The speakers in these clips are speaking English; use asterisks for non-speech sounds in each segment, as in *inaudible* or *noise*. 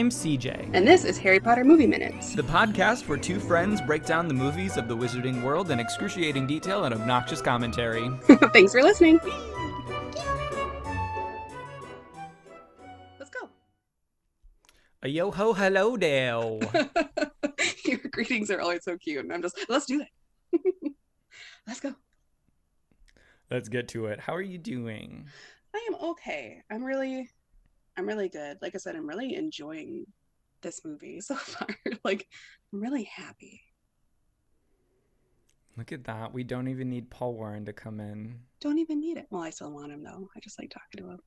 I'm CJ. And this is Harry Potter Movie Minutes. The podcast where two friends break down the movies of the wizarding world in excruciating detail and obnoxious commentary. *laughs* Thanks for listening. Let's go. A yo ho hello Dale. *laughs* Your greetings are always so cute. And I'm just, let's do it. *laughs* let's go. Let's get to it. How are you doing? I am okay. I'm really, I'm really good. Like I said, I'm really enjoying this movie *laughs* so far. like, I'm really happy. Look at that. We don't even need Paul Warren to come in. Don't even need it. Well, I still want him though. I just like talking to him.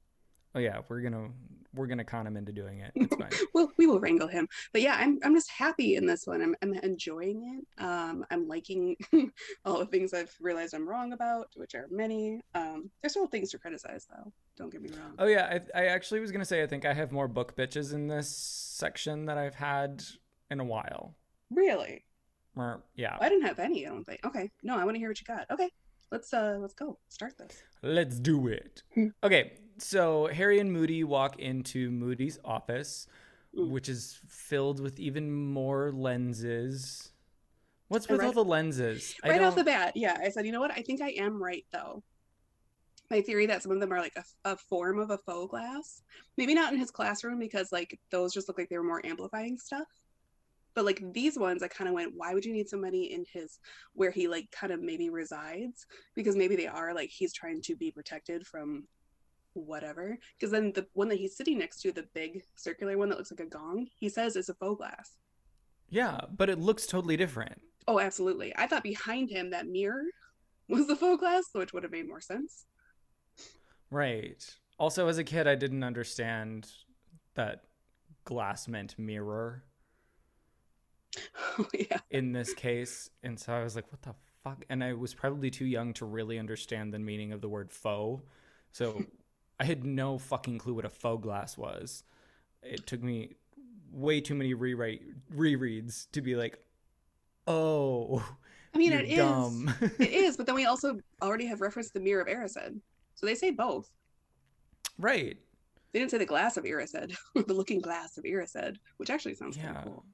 Oh yeah, we're gonna we're gonna con him into doing it. It's fine. *laughs* well, we will wrangle him. But yeah, I'm I'm just happy in this one. I'm I'm enjoying it. Um, I'm liking *laughs* all the things I've realized I'm wrong about, which are many. Um, there's still things to criticize though. Don't get me wrong. Oh yeah, I, I actually was gonna say I think I have more book bitches in this section that I've had in a while. Really? Or, yeah. I didn't have any. I don't think. Okay. No, I want to hear what you got. Okay. Let's uh let's go. Start this. Let's do it. Hmm. okay, so Harry and Moody walk into Moody's office, which is filled with even more lenses. What's with all the lenses? Right off the bat, yeah, I said, you know what? I think I am right though. My theory that some of them are like a, a form of a foe glass. Maybe not in his classroom because like those just look like they were more amplifying stuff. But like these ones, I kind of went, why would you need so many in his where he like kind of maybe resides? Because maybe they are like he's trying to be protected from whatever. Because then the one that he's sitting next to, the big circular one that looks like a gong, he says is a foe glass. Yeah, but it looks totally different. Oh, absolutely. I thought behind him that mirror *laughs* was the foe glass, which would have made more sense. Right. Also, as a kid, I didn't understand that glass meant mirror *laughs* Oh yeah. in this case. And so I was like, what the fuck? And I was probably too young to really understand the meaning of the word faux. So *laughs* I had no fucking clue what a foe glass was. It took me way too many rewrite rereads to be like, oh, I mean, it is. dumb. *laughs* it is, but then we also already have referenced the mirror of Erised. So they say both. right. They didn't say the glass of Erised, *laughs* the looking glass of Erised, which actually sounds kind Yeah. of cool.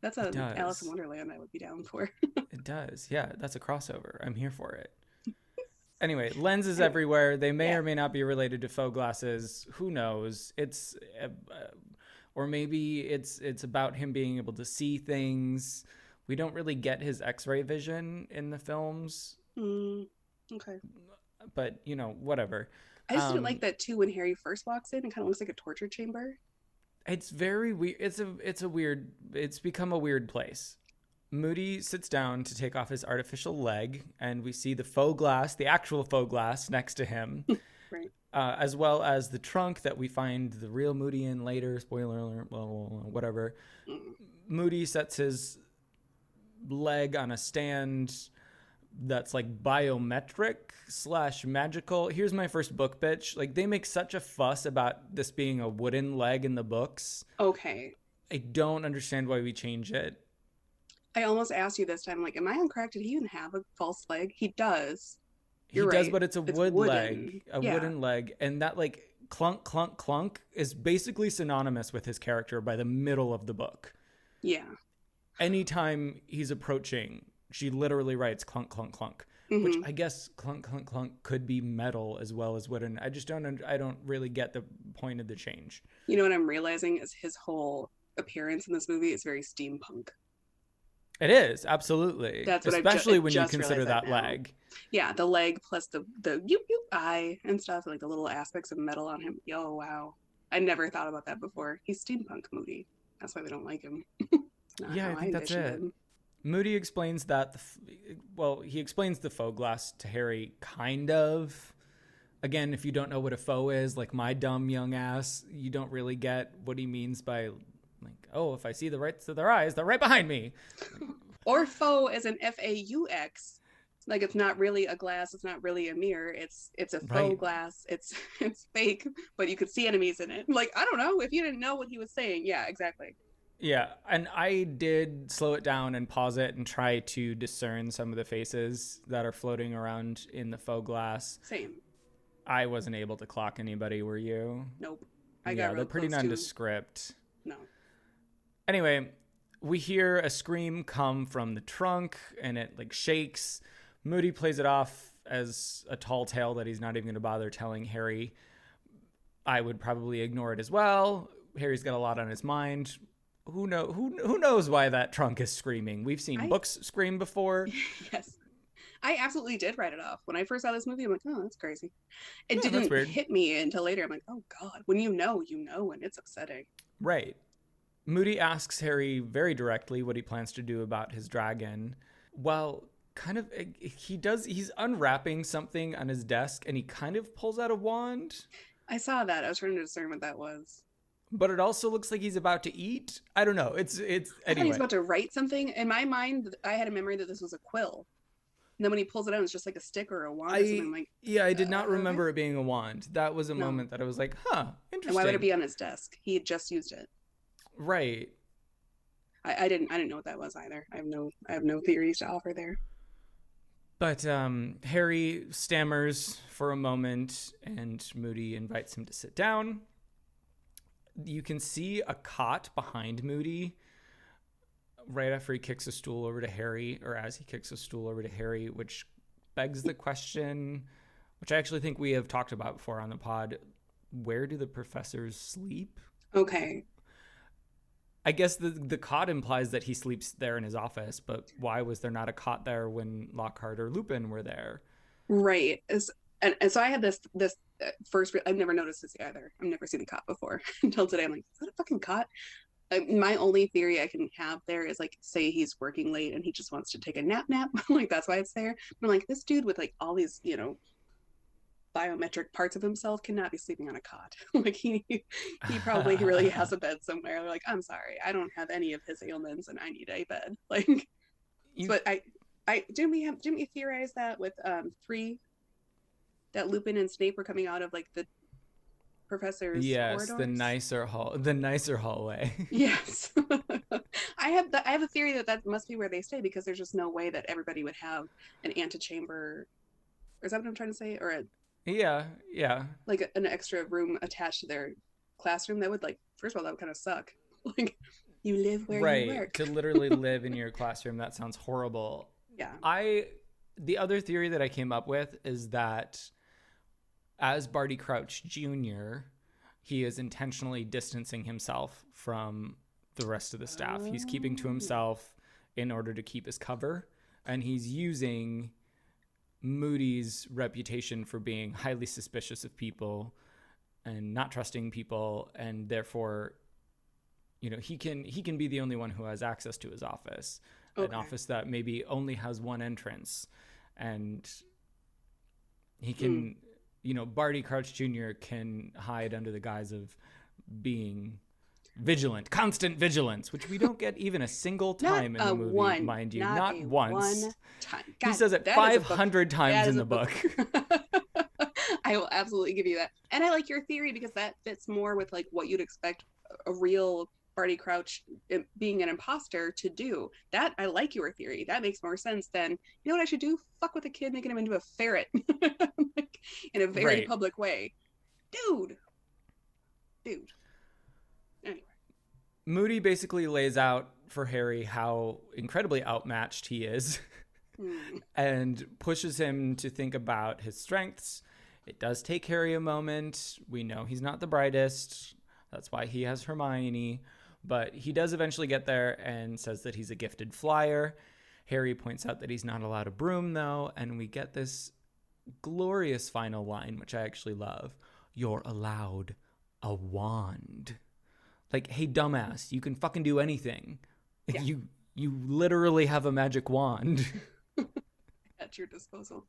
That's a Alice in. Wonderland I would be down for. *laughs* It does. Yeah, that's a crossover. I'm here for it. Anyway, lenses everywhere. They may yeah. or may not be related to foe glasses. Who knows? It's uh, uh, or maybe it's it's about him being able to see things. We don't really get his X-ray vision in the films, Hmm. okay. but you know, whatever. I just Um, didn't like that too when Harry first walks in. It kind of looks like a torture chamber. It's very weird. It's a it's a weird. It's become a weird place. Moody sits down to take off his artificial leg, and we see the foe glass, the actual foe glass, next to him, *laughs* Right. uh, as well as the trunk that we find the real Moody in later. Spoiler alert, blah, blah, blah, whatever. Moody sets his leg on a stand that's like biometric slash magical. Here's my first book bitch. Like they make such a fuss about this being a wooden leg in the books. Okay. I don't understand why we change it. I almost asked you this time, like, am I incorrect? Did he even have a false leg? He does. He You're does, right. but it's a It's wood wooden. leg, a Yeah. wooden leg, and that like clunk, clunk, clunk is basically synonymous with his character by the middle of the book. Yeah. Anytime he's approaching, she literally writes clunk, clunk, clunk, which Mhm. I guess clunk, clunk, clunk could be metal as well as wooden. I just don't, I don't really get the point of the change. You know what I'm realizing is his whole appearance in this movie is very steampunk. It is absolutely, That's what ju- especially I when you consider that that leg. Yeah, the leg plus the the eye and stuff, like the little aspects of metal on him. Yo, wow. I never thought about that before. He's steampunk moody. That's why we don't like him. *laughs* Yeah, I think that's it. him. Moody explains that, the, well, he explains the foe glass to Harry, kind of. Again, if you don't know what a faux is, like my dumb young ass, you don't really get what he means by, oh, if I see the rights of their eyes, they're right behind me. *laughs* Or faux as an F A U X. Like it's not really a glass, it's not really a mirror. It's it's a faux Right. glass. It's *laughs* it's fake, but you could see enemies in it. Like, I don't know. If you didn't know what he was saying, yeah, exactly. Yeah, and I did slow it down and pause it and try to discern some of the faces that are floating around in the faux glass. Same. I wasn't able to clock anybody, were you? Nope. I yeah, got they're pretty close to- nondescript. No. Anyway, we hear a scream come from the trunk and it like shakes. Moody plays it off as a tall tale that he's not even going to bother telling Harry. I would probably ignore it as well. Harry's got a lot on his mind. Who know who who knows why that trunk is screaming? We've seen I- books scream before. *laughs* yes. I absolutely did write it off. When I first saw this movie, I'm like, oh, that's crazy. It Yeah, didn't hit me until later. I'm like, oh God. When you know, you know, and it's upsetting. Right. Moody asks Harry very directly what he plans to do about his dragon. Well, kind of, he does, he's unwrapping something on his desk and he kind of pulls out a wand, I saw that. I was trying to discern what that was. but it also looks like he's about to eat. I don't know. It's, it's, anyway. was about to write something. In my mind, I had a memory that this was a quill. And then when he pulls it out, it's just like a stick or a wand or I- something. Like, yeah, I did not Uh, okay. remember it being a wand. That was a No. moment that I was like, huh, interesting. and why would it be on his desk? He had just used it. Right. I, I didn't. I didn't know what that was either. I have no. I have no theories to offer there. But um, Harry stammers for a moment, and Moody invites him to sit down. You can see a cot behind Moody right after he kicks a stool over to Harry, or as he kicks a stool over to Harry, which begs the question, which I actually think we have talked about before on the pod where do the professors sleep? Okay. I guess the the cot implies that he sleeps there in his office, but why was there not a cot there when Lockhart or Lupin were there? Right. Is and, and so I had this this uh, first. Re- I've never noticed this either. I've never seen a cot before *laughs* until today. I'm like, is that a fucking cot? Uh, my only theory I can have there is like, say he's working late and he just wants to take a nap. Nap. *laughs* like that's why it's there. But I'm like, this dude with like all these, you know, biometric parts of himself cannot be sleeping on a cot. *laughs* like he he probably *laughs* really has a bed somewhere. Like, I'm sorry, I don't have any of his ailments and I need a bed. *laughs* Like, You- but I I didn't we have didn't we theorize that with um three that Lupin and Snape were coming out of like the professor's yes, the nicer hall, the nicer hallway. Yes, I have the, I have a theory that that must be where they stay because there's just no way that everybody would have an antechamber. Is that what I'm trying to say? Or a, yeah, yeah. like an extra room attached to their classroom? That would like first of all that would kind of suck. *laughs* Like you live where you right. work. To literally *laughs* live in your classroom, that sounds horrible. yeah. I the other theory that I came up with is that as Barty Crouch Jr., he is intentionally distancing himself from the rest of the staff. He's keeping to Oh. himself in order to keep his cover, and he's using Moody's reputation for being highly suspicious of people and not trusting people, and therefore, you know, he can he can be the only one who has access to his office an office that maybe only has one entrance. And he can hmm. you know barty crouch jr can hide under the guise of being vigilant constant vigilance which we don't get even a single time in the movie one, mind you not not, once one time. he says it that is a book. 500 times in the book, *laughs* I will absolutely give you that. And I like your theory because that fits more with like what you'd expect a real Barty Crouch eh, being an imposter to do. That I like your theory. That makes more sense than you know what I should do? Fuck with a kid, making him into a ferret *laughs* like, in a very Right. public way. Dude. Dude. Moody basically lays out for harry how incredibly outmatched he is Hmm. *laughs* and pushes him to think about his strengths. It does take Harry a moment. We know he's not the brightest. That's why he has Hermione. But he does eventually get there and says that he's a gifted flyer. Harry points out that he's not allowed a broom, though, and we get this glorious final line, which I actually love. You're allowed a wand. Like, hey, dumbass, you can fucking do anything. Like, *laughs* Yeah. You you literally have a magic wand. *laughs* at your disposal.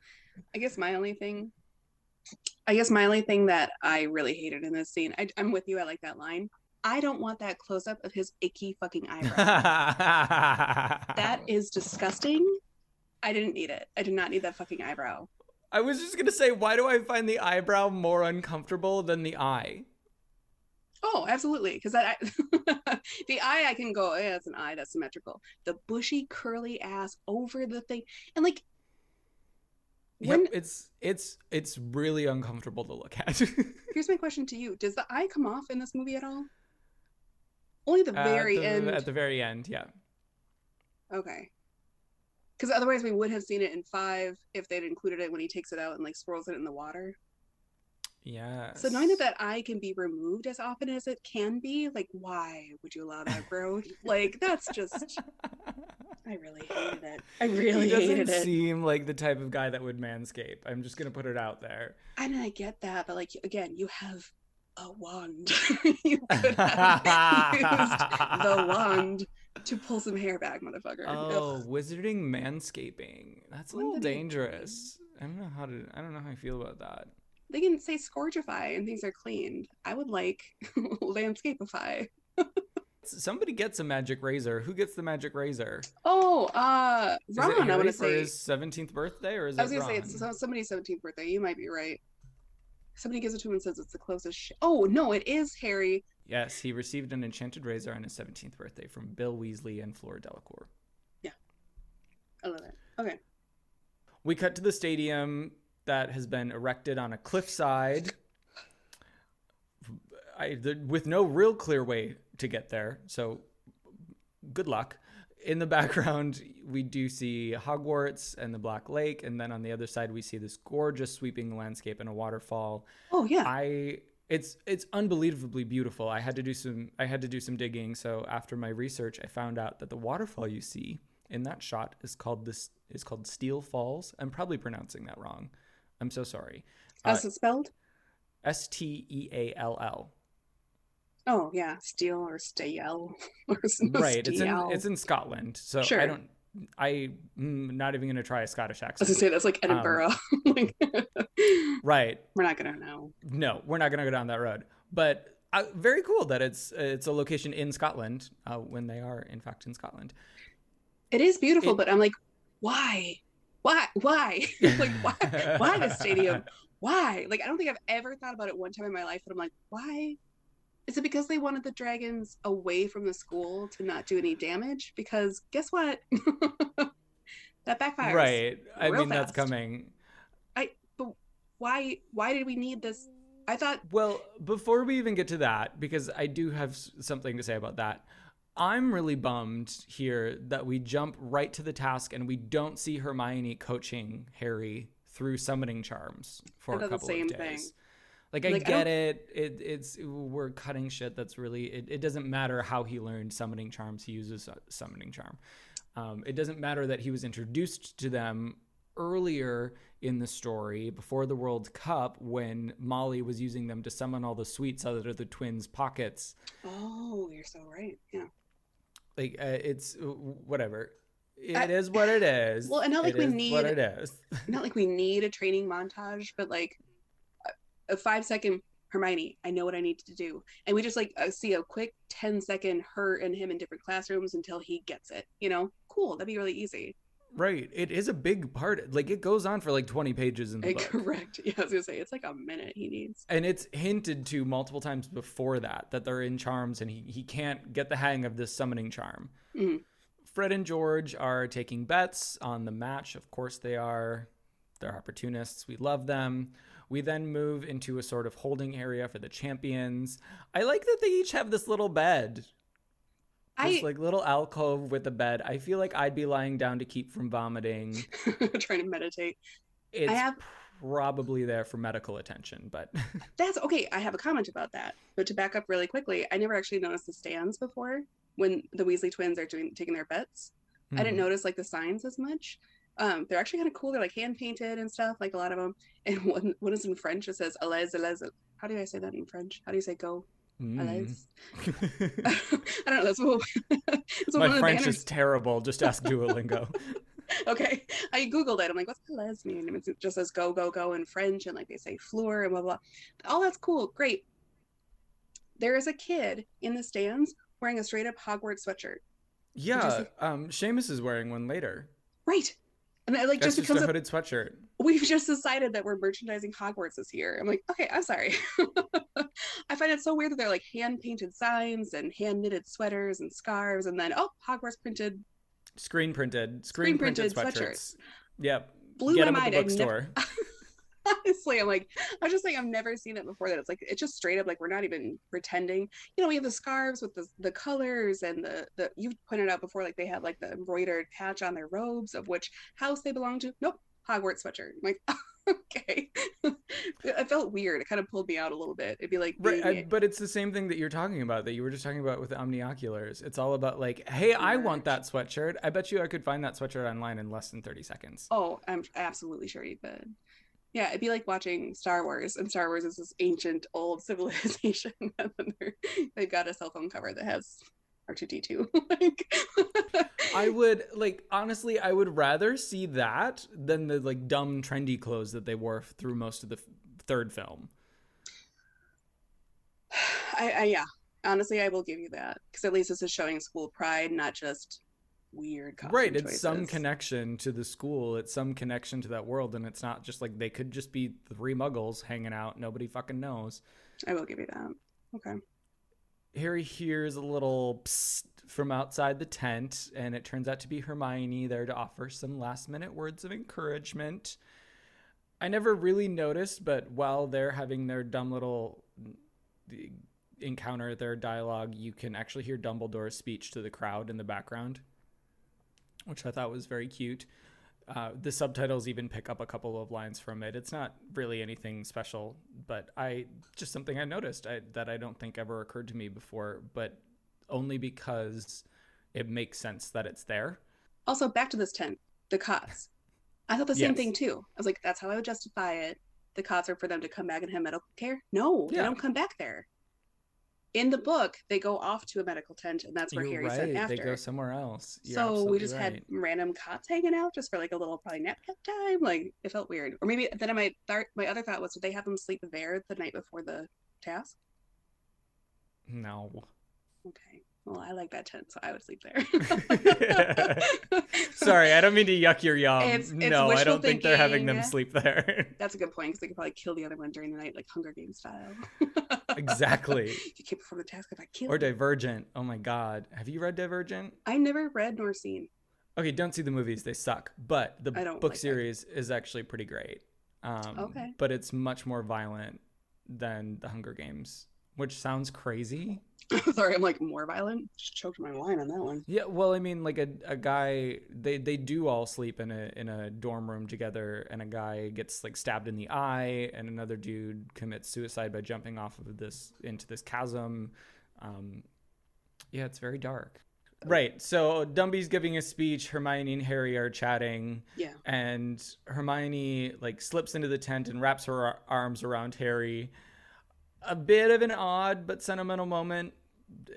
I guess my only thing, I guess my only thing that I really hated in this scene, I, I'm with you. I like that line. I don't want that close up of his icky fucking eyebrow. *laughs* that is disgusting. I didn't need it. I did not need that fucking eyebrow. I was just gonna say, why do I find the eyebrow more uncomfortable than the eye? Oh, absolutely. Because that I, *laughs* the eye, I can go, oh, yeah, that's an eye. That's symmetrical. The bushy, curly ass over the thing, and like when Yep, it's it's it's really uncomfortable to look at. *laughs* here's my question to you: Does the eye come off in this movie at all? Only the Uh, very at the, end. At the very end, yeah. Okay. Because otherwise, we would have seen it in five if they'd included it when he takes it out and like swirls it in the water. Yeah. So knowing that that eye can be removed as often as it can be, like, why would you allow that growth? *laughs* like, that's just. *laughs* I really hated it. I really hated he doesn't seem like the type of guy that would manscape. I'm just gonna put it out there. I mean, I get that, but like, again, you have a wand. *laughs* you could have used the wand to pull some hair back, motherfucker. Oh, Ugh. wizarding manscaping. That's a little dangerous. I don't know how to. I don't know how I feel about that. They can say scourgify and things are cleaned. I would like *laughs* landscapeify. Somebody gets a magic razor. Who gets the magic razor? Oh, uh, Ron, I want to say. his 17th birthday, or is it? I was it gonna say it's somebody's 17th birthday. You might be right. Somebody gives it to him and says it's the closest. Sh- oh no, it is Harry. Yes, he received an enchanted razor on his 17th birthday from Bill Weasley and Fleur Delacour. Yeah, I love it. Okay. We cut to the stadium that has been erected on a cliffside I, the, with no real clear way to get there. So good luck. In the background, we do see Hogwarts and the Black Lake, and then on the other side, we see this gorgeous sweeping landscape and a waterfall. Oh yeah. I it's it's unbelievably beautiful. I had to do some I had to do some digging. So after my research, I found out that the waterfall you see in that shot is called this is called Steall Falls. I'm probably pronouncing that wrong. I'm so sorry. Uh, As it's spelled? S T E A L L. Oh yeah, steel or stale *laughs* or Right. It's in it's in Scotland. So I don't. I mm, not even gonna try a Scottish accent. I was gonna say that's like Um, Edinburgh. *laughs* like, *laughs* Right. we're not gonna know. No, we're not gonna go down that road. But uh, very cool that it's it's a location in Scotland uh, when they are in fact in Scotland. It is beautiful, It- but I'm like, why? Why? Why? *laughs* like why? *laughs* Why the stadium? Why? Like I don't think I've ever thought about it one time in my life, but I'm like, why? Is it because they wanted the dragons away from the school to not do any damage? Because guess what? *laughs* that backfires. Right. I mean, that's coming i but Why? Why did we need this? I thought Well, before we even get to that, because I do have something to say about that, I'm really bummed here that we jump right to the task and we don't see Hermione coaching Harry through summoning charms for I a couple same of thing. days. Like I Like, I get don't- it. It it's we're cutting shit that's really it, it doesn't matter how he learned summoning charms. He uses a summoning charm. Um, it doesn't matter that he was introduced to them earlier in the story before the World Cup when Molly was using them to summon all the sweets out of the twins' pockets. Oh, you're so right. Yeah. Like uh, it's uh, whatever. It I- is what it is. Well, and not like It we need- what it is. *laughs* Not like we need a training montage, but like a, a five second Hermione, I know what I need to do, and we just like uh, see a quick 10 second her and him in different classrooms until he gets it. You know, cool. That'd be really easy. Right. It is a big part. Like it goes on for like 20 pages in the book. correct. *laughs* Yeah, I was gonna say it's like a minute he needs. and it's hinted to multiple times before that that they're in charms and he, he can't get the hang of this summoning charm Mhm. fred and george are taking bets on the match of course they are they're opportunists we love them we then move into a sort of holding area for the champions i like that they each have this little bed this I like little alcove with a bed i feel like i'd be lying down to keep from vomiting *laughs* trying to meditate. it's have- probably there for medical attention but *laughs* That's okay. I have a comment about that. But to back up really quickly, I never actually noticed the stands before when the Weasley twins are doing taking their bets. I Hmm. didn't notice like the signs as much. Um, they're actually kind of cool. They're like hand painted and stuff, like a lot of them. And *laughs* one one is in French. It says "Allez, allez." How do I say that in French? How do you say "go"? Mm. *laughs* I don't know. That's what. that's My French is terrible. Just ask Duolingo. *laughs* okay. I googled it. I'm like, what's "allez" mean? And it just says "go, go, go" in French, and like they say "floor" and blah blah. All that's cool. Great. There is a kid in the stands wearing a straight up Hogwarts sweatshirt. yeah, um, Seamus is wearing one later. Right. And I, like That's just just, because a of hooded sweatshirt. we've *laughs* just decided that we're merchandising Hogwarts this year. I'm like, okay, I'm sorry. *laughs* I find it so weird that they're like hand painted signs and hand knitted sweaters and scarves, and then oh, Hogwarts printed Screen printed, screen, printed, sweatshirts. Yep. blew Get my mind. the bookstore. *laughs* *laughs* Honestly, I'm like, I was just like, I've never seen it before. That it's like it's just straight up like we're not even pretending. You know, we have the scarves with the the colors and the the you pointed out before like they had like the embroidered patch on their robes of which house they belong to. Nope, Hogwarts sweatshirt. I'm like, *laughs* okay. *laughs* it felt weird. It kind of pulled me out a little bit. It'd be like, Right, uh, I, but it's the same thing that you're talking about that you were just talking about with the omnioculars. It's all about like, hey, I want that sweatshirt. I bet you I could find that sweatshirt online in less than 30 seconds. oh, I'm absolutely sure you could. Yeah, it'd be like watching Star Wars, and Star Wars is this ancient old *laughs* civilization, and then they've got a cell phone cover that has R2D2. *laughs* like, I would like honestly, I would rather see that than the like dumb trendy clothes that they wore through most of the f- third film. *sighs* I, I yeah, honestly, I will give you that because at least this is showing school pride, not just weird right, it's some connection to the school. It's some connection to that world, and it's not just like they could just be three muggles hanging out. Nobody fucking knows. I will give you that. Okay. Harry hears a little psst from outside the tent, and it turns out to be Hermione there to offer some last minute words of encouragement. I never really noticed, but while they're having their dumb little encounter, their dialogue, you can actually hear Dumbledore's speech to the crowd in the background, which I thought was very cute. Uh, the subtitles even pick up a couple of lines from it. It's not really anything special, but I just something I noticed I, that I don't think ever occurred to me before, but only because it makes sense that it's there. Also, back to this tent, the cots. I thought the same Yes. thing too. I was like, that's how I would justify it. The cots are for them to come back and have medical care. No, Yeah. they don't come back there. In the book, they go off to a medical tent, and that's where You're Harry's sent right. after. They go somewhere else. You're so we just right. had random cots hanging out just for like a little probably nap nap time. Like it felt weird. Or maybe then my th- my other thought was did they have them sleep there the night before the task? no. Okay. Well, I like that tent, so I would sleep there. *laughs* *laughs* Sorry, I don't mean to yuck your yum. It's- it's no, I don't think they're having them sleep there. *laughs* That's a good point because they could probably kill the other one during the night, like Hunger Games style. exactly. If you can't perform the task, if I kill Or. Divergent. Oh my god. Have you read Divergent? I never read nor seen. Okay, don't see the movies. They suck. But the book like series is actually pretty great. Um, Okay. But it's much more violent than the Hunger Games, which sounds crazy. *laughs* Sorry, I'm like more violent. Just choked my wine on that one. Yeah, well, I mean, like a, a guy, they, they do all sleep in a in a dorm room together, and a guy gets like stabbed in the eye, and another dude commits suicide by jumping off of this into this chasm. Um, yeah, it's very dark. Right. So Dumby's giving a speech. Hermione and Harry are chatting, Yeah. and Hermione like slips into the tent and wraps her arms around Harry. A bit of an odd but sentimental moment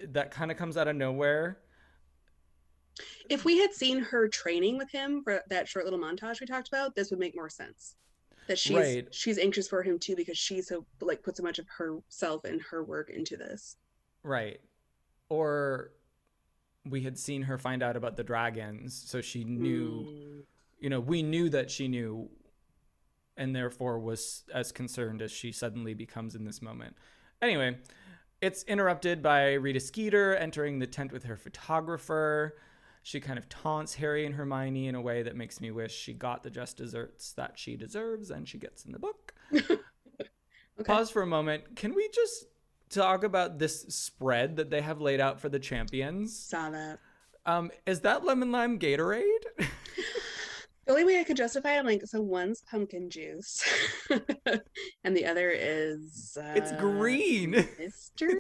that kind of comes out of nowhere. If we had seen her training with him for that short little montage we talked about, this would make more sense. That she's Right. she's anxious for him too because she's so like put so much of herself and her work into this. Right. Or we had seen her find out about the dragons, so she knew, Mm. you know, we knew that she knew and therefore was as concerned as she suddenly becomes in this moment. Anyway, it's interrupted by Rita Skeeter entering the tent with her photographer. She kind of taunts Harry and Hermione in a way that makes me wish she got the just desserts that she deserves and she gets in the book. *laughs* Okay. Pause for a moment. Can we just talk about this spread that they have laid out for the champions? Saw that. Um, is that lemon lime Gatorade? *laughs* The only way I could justify it, like, so one's pumpkin juice, *laughs* and the other is uh, *laughs* it's green. mystery.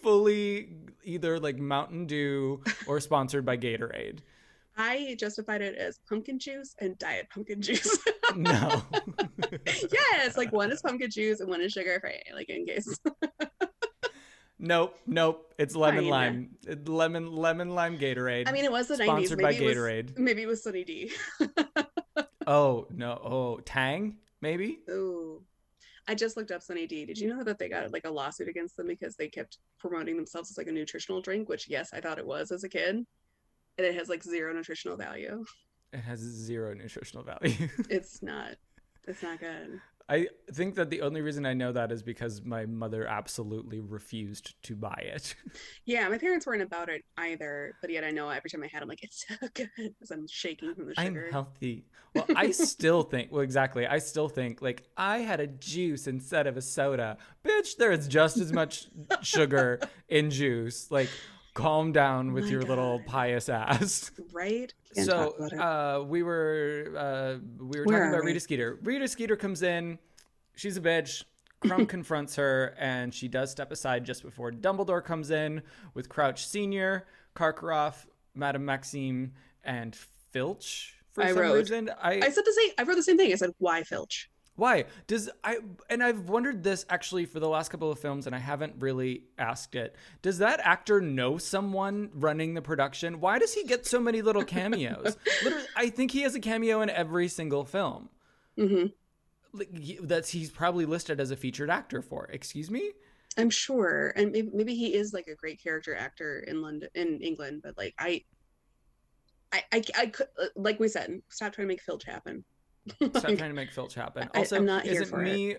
Fully either like Mountain Dew or sponsored by Gatorade. I justified it as pumpkin juice and diet pumpkin juice. *laughs* No. yes, like one is pumpkin juice and one is sugar free, like in case. Nope, nope. It's lemon Fine. lime. It- lemon lemon lime Gatorade. I mean, it was the 90s. sponsored Maybe by it was, Gatorade. maybe it was Sunny D. *laughs* Oh, no. Oh, Tang maybe? Ooh. I just looked up Sunny D. Did you know that they got like a lawsuit against them because they kept promoting themselves as like a nutritional drink, which yes, I thought it was as a kid. And it has like zero nutritional value. It has zero nutritional value. *laughs* It's not it's not good. I think that the only reason I know that is because my mother absolutely refused to buy it. *laughs* Yeah, my parents weren't about it either, but yet I know every time I had, I'm like, *laughs* it's so good because I'm shaking from the sugar. I'm sugar. healthy. *laughs* Well, I still think, well, exactly. I still think, like, I had a juice instead of a soda. Bitch, there is just as much sugar in juice. Like, calm down with My your little pious ass. right? *laughs* Can't so talk about it. uh, we were uh, we were Where talking about we? Rita Skeeter. Rita Skeeter comes in. She's a bitch. Krum *laughs* confronts her, and she does step aside just before Dumbledore comes in with Crouch Senior, Karkaroff, Madame Maxime, and Filch. For I some wrote- reason, I, I said the same. I wrote the same thing. I said, "Why Filch?" Why does I and I've wondered this actually for the last couple of films, and I haven't really asked it. Does that actor know someone running the production? Why does he get so many little cameos? *laughs* Literally, I think he has a cameo in every single film. hmm Like, That's he's probably listed as a featured actor for. Excuse me. I'm sure, and maybe, maybe he is like a great character actor in London, in England. But like, I, I, I, I could, like we said, stop trying to make Filch happen. *laughs* Stop Like, trying to make Filch happen. Also, I'm not is here it for it. me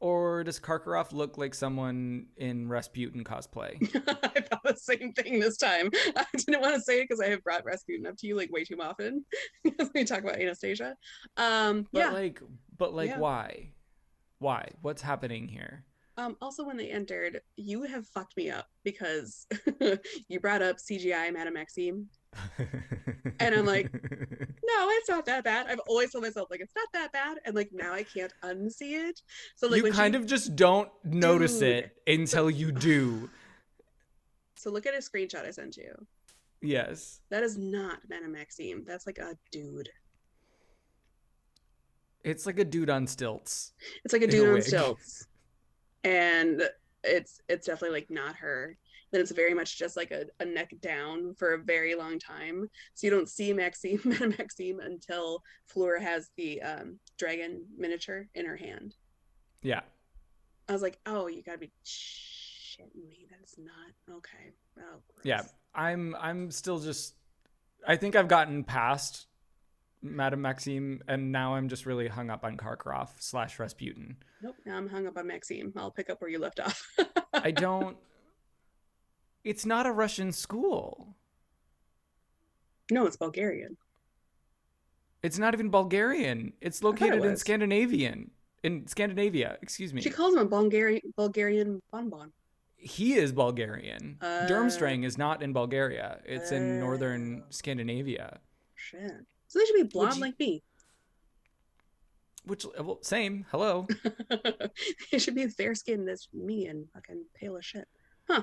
or does Karkaroff look like someone in Rasputin cosplay? *laughs* I thought the same thing this time. *laughs* I didn't want to say it because I have brought Rasputin up to you like way too often because we talk about Anastasia. Um, But yeah. like, but like, Yeah. why? Why? What's happening here? Um, also, when they entered, you have fucked me up because you brought up CGI Madame Maxime. *laughs* And I'm like, No, it's not that bad. I've always told myself like it's not that bad, and like now I can't unsee it. So like you kind she, of just don't notice Dude. it until you do. so look at a screenshot I sent you. Yes. That is not Madame Maxime. That's like a dude. It's like a dude on stilts. It's like a In a dude on wig. stilts, and it's it's definitely like not her. Then it's very much just like a, a neck down for a very long time. So you don't see Maxime, *laughs* Madame Maxime, until Fleur has the um, dragon miniature in her hand. Yeah. I was like, oh, you gotta be shitting me. That is not okay. Oh, gross. Yeah. I'm I'm still just I think I've gotten past Madame Maxime and now I'm just really hung up on Karkaroff slash Rasputin. Nope. Now I'm hung up on Maxime. I'll pick up where you left off. I don't it's not a Russian school. no, it's Bulgarian. It's not even Bulgarian. It's thought it located in. Scandinavian. In Scandinavia, excuse me. She calls him a Bulgarian Bulgarian bonbon. he is Bulgarian. Uh, Durmstrang is not in Bulgaria. It's in northern Oh. Scandinavia. Shit. So they should be blonde you- like me. Which well, same. Hello. *laughs* they should be fair skinned as me and fucking pale as shit. Huh.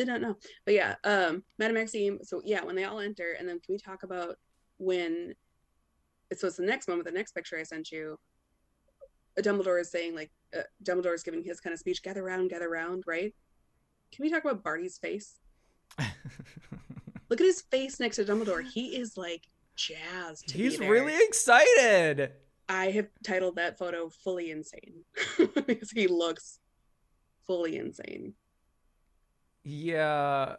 Did not know. But yeah, um, Madame Maxime. So yeah, when they all enter, and then can we talk about when so it's the next moment, the next picture I sent you. Dumbledore is saying like uh, Dumbledore is giving his kind of speech, gather round, gather round, right? Can we talk about Barty's face? *laughs* Look at his face next to Dumbledore. He is like jazzed. To He's really excited. I have titled that photo "Fully Insane" *laughs* because he looks fully insane. Yeah.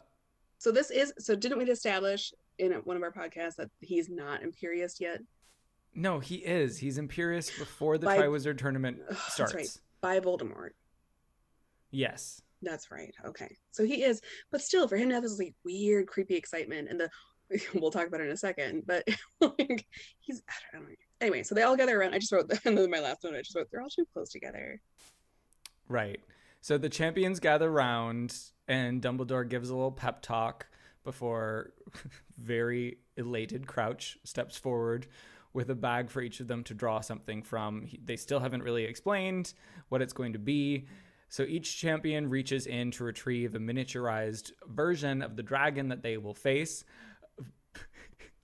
So this is so. Didn't we establish in one of our podcasts that he's not Imperious yet? No, he is. He's Imperious before the By- Triwizard Tournament starts. right. By Voldemort. Yes. That's right. Okay. So he is, but still, for him to have this like weird, creepy excitement, and the *laughs* we'll talk about it in a second, but *laughs* like he's I don't know. Anyway, so they all gather around. I just wrote, and then *laughs* my last note, I just wrote, they're all too close together. Right. So the champions gather round, and Dumbledore gives a little pep talk before *laughs* very elated Crouch steps forward with a bag for each of them to draw something from. He, they still haven't really explained what it's going to be. So each champion reaches in to retrieve a miniaturized version of the dragon that they will face.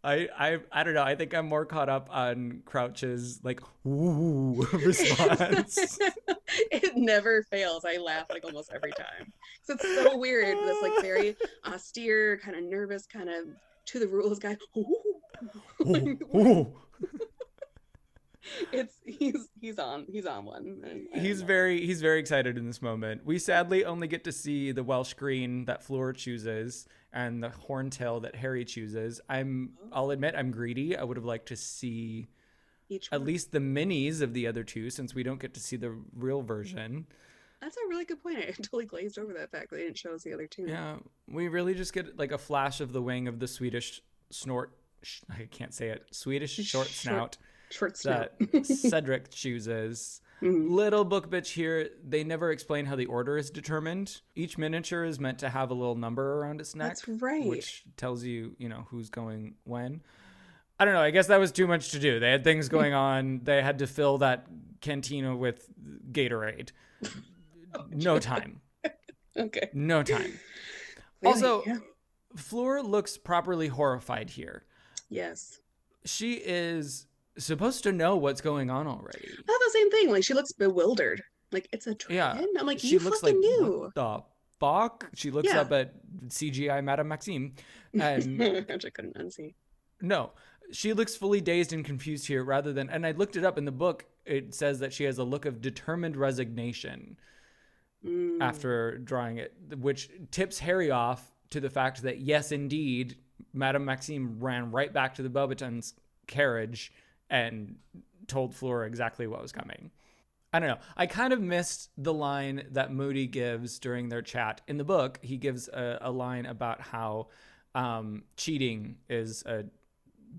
I, I I don't know. I think I'm more caught up on Crouch's like ooh *laughs* response. *laughs* it never fails. I laugh like almost every time. So it's so weird. This like very *laughs* austere, kind of nervous, kind of to the rules guy. Ooh, ooh. it's he's he's on he's on one. and He's very he's very excited in this moment. We sadly only get to see the Welsh green that Fleur chooses and the horntail that Harry chooses. I'm oh. I'll admit I'm greedy. I would have liked to see Each at least the minis of the other two, since we don't get to see the real version. That's a really good point. *laughs* I totally glazed over that fact they didn't show us the other two. Yeah, we really just get like a flash of the wing of the Swedish snort. sh- I can't say it. Swedish *laughs* short Short- snout Short that Cedric chooses. *laughs* Mhm. Little book bitch here. They never explain how the order is determined. Each miniature is meant to have a little number around its neck, That's right. which tells you, you know, who's going when. I don't know. I guess that was too much to do. They had things going *laughs* on. They had to fill that cantina with Gatorade. *laughs* No time. Okay. No time. Really? Also, Yeah. Fleur looks properly horrified here. yes. She is supposed to know what's going on already. I thought the same thing. Like she looks bewildered. Like it's a twin. Yeah, I'm like, she you looks like fucking knew. what the fuck. She looks Yeah. up at CGI Madame Maxime, and *laughs* Which I couldn't unsee. no, she looks fully dazed and confused here. Rather than, and I looked it up in the book. It says that she has a look of determined resignation Mm. after drawing it, which tips Harry off to the fact that yes, indeed, Madame Maxime ran right back to the Beauxbatons carriage and told Fleur exactly what was coming. I don't know. I kind of missed the line that Moody gives during their chat. In the book, he gives a, a line about how um, cheating is a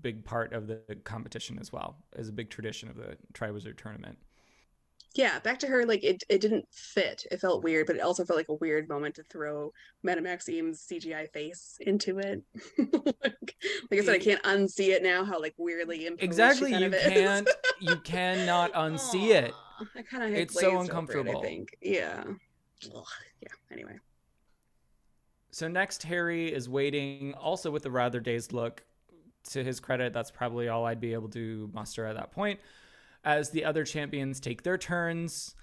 big part of the competition as well, as a big tradition of the Triwizard tournament. Yeah, back to her. Like it, it didn't fit. It felt weird, but it also felt like a weird moment to throw Madame Maxime's CGI face into it. *laughs* like, like I said, I can't unsee it now. How like weirdly Exactly, you can't, you *laughs* cannot unsee it. I kind of It's so uncomfortable. I think. Yeah. Ugh, yeah. Anyway. So next, Harry is waiting, also with a rather dazed look. To his credit, that's probably all I'd be able to muster at that point. As the other champions take their turns,